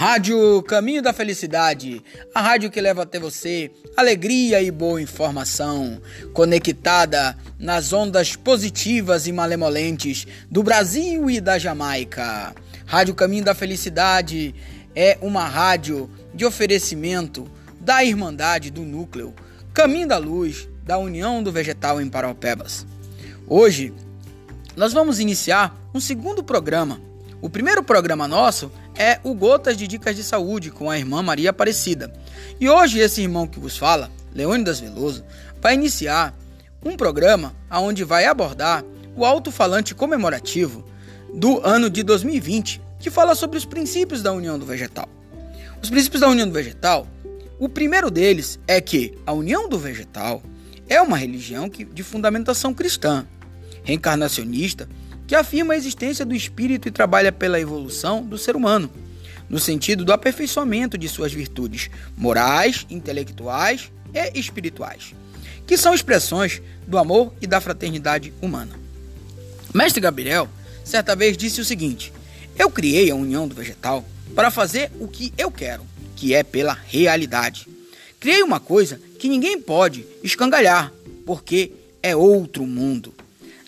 Rádio Caminho da Felicidade, a rádio que leva até você alegria e boa informação, conectada nas ondas positivas e malemolentes do Brasil e da Jamaica. Rádio Caminho da Felicidade é uma rádio de oferecimento da Irmandade do Núcleo, Caminho da Luz, da União do Vegetal em Paraupebas. Hoje, nós vamos iniciar um segundo programa. O primeiro programa nosso é o Gotas de Dicas de Saúde com a irmã Maria Aparecida. E hoje esse irmão que vos fala, Leônidas Veloso, vai iniciar um programa onde vai abordar o alto-falante comemorativo do ano de 2020, que fala sobre os princípios da união do vegetal. Os princípios da união do vegetal, o primeiro deles é que a união do vegetal é uma religião que, de fundamentação cristã, reencarnacionista que afirma a existência do espírito e trabalha pela evolução do ser humano, no sentido do aperfeiçoamento de suas virtudes morais, intelectuais e espirituais, que são expressões do amor e da fraternidade humana. Mestre Gabriel certa vez disse o seguinte: Eu criei a união do vegetal para fazer o que eu quero, que é pela realidade. Criei uma coisa que ninguém pode escangalhar, porque é outro mundo.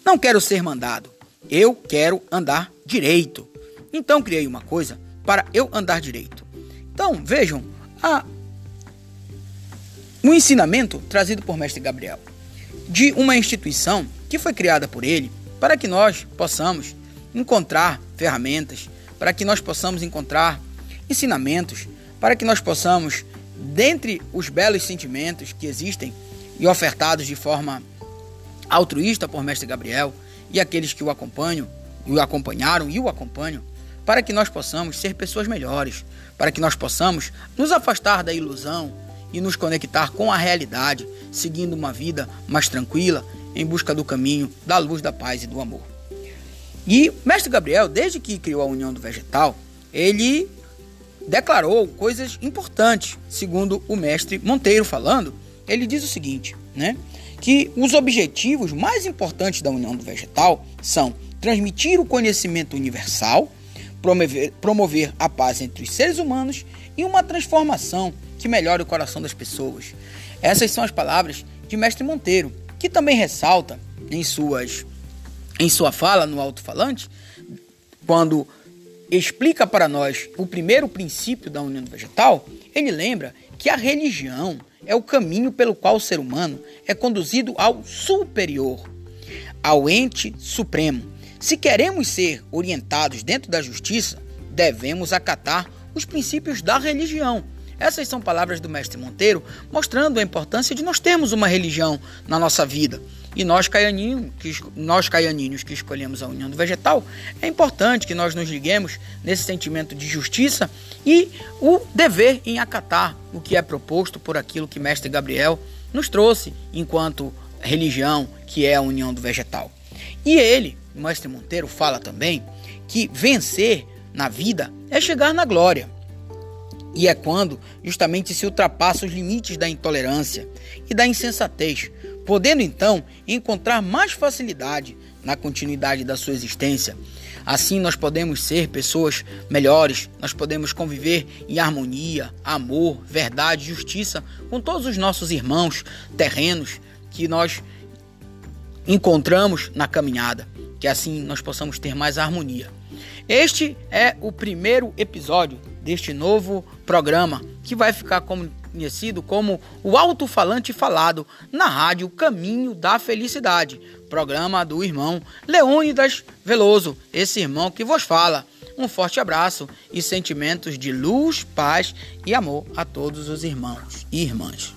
Não quero ser mandado, eu quero andar direito. Então criei uma coisa para eu andar direito. Então vejam a um ensinamento trazido por Mestre Gabriel de uma instituição que foi criada por ele para que nós possamos encontrar ferramentas, para que nós possamos encontrar ensinamentos, para que nós possamos, dentre os belos sentimentos que existem e ofertados de forma altruísta por Mestre Gabriel, e aqueles que o acompanham, o acompanharam e o acompanham, para que nós possamos ser pessoas melhores, para que nós possamos nos afastar da ilusão e nos conectar com a realidade, seguindo uma vida mais tranquila, em busca do caminho da luz, da paz e do amor. E Mestre Gabriel, desde que criou a União do Vegetal, ele declarou coisas importantes, segundo o mestre Monteiro falando, ele diz o seguinte, né? que os objetivos mais importantes da União do Vegetal são transmitir o conhecimento universal, promover, promover a paz entre os seres humanos e uma transformação que melhore o coração das pessoas. Essas são as palavras de Mestre Monteiro, que também ressalta em suas em sua fala no alto-falante, quando explica para nós o primeiro princípio da união do vegetal, ele lembra que a religião é o caminho pelo qual o ser humano é conduzido ao superior, ao ente supremo. Se queremos ser orientados dentro da justiça, devemos acatar os princípios da religião. Essas são palavras do mestre Monteiro, mostrando a importância de nós termos uma religião na nossa vida. E nós caianinhos, que, nós caianinhos que escolhemos a união do vegetal, é importante que nós nos liguemos nesse sentimento de justiça e o dever em acatar o que é proposto por aquilo que mestre Gabriel nos trouxe enquanto religião, que é a união do vegetal. E ele, mestre Monteiro, fala também que vencer na vida é chegar na glória. E é quando justamente se ultrapassa os limites da intolerância e da insensatez, podendo então encontrar mais facilidade na continuidade da sua existência. Assim nós podemos ser pessoas melhores, nós podemos conviver em harmonia, amor, verdade, justiça com todos os nossos irmãos terrenos que nós encontramos na caminhada, que assim nós possamos ter mais harmonia. Este é o primeiro episódio deste novo programa que vai ficar conhecido como o alto-falante falado na rádio Caminho da Felicidade, programa do irmão Leônidas Veloso, esse irmão que vos fala. Um forte abraço e sentimentos de luz, paz e amor a todos os irmãos e irmãs.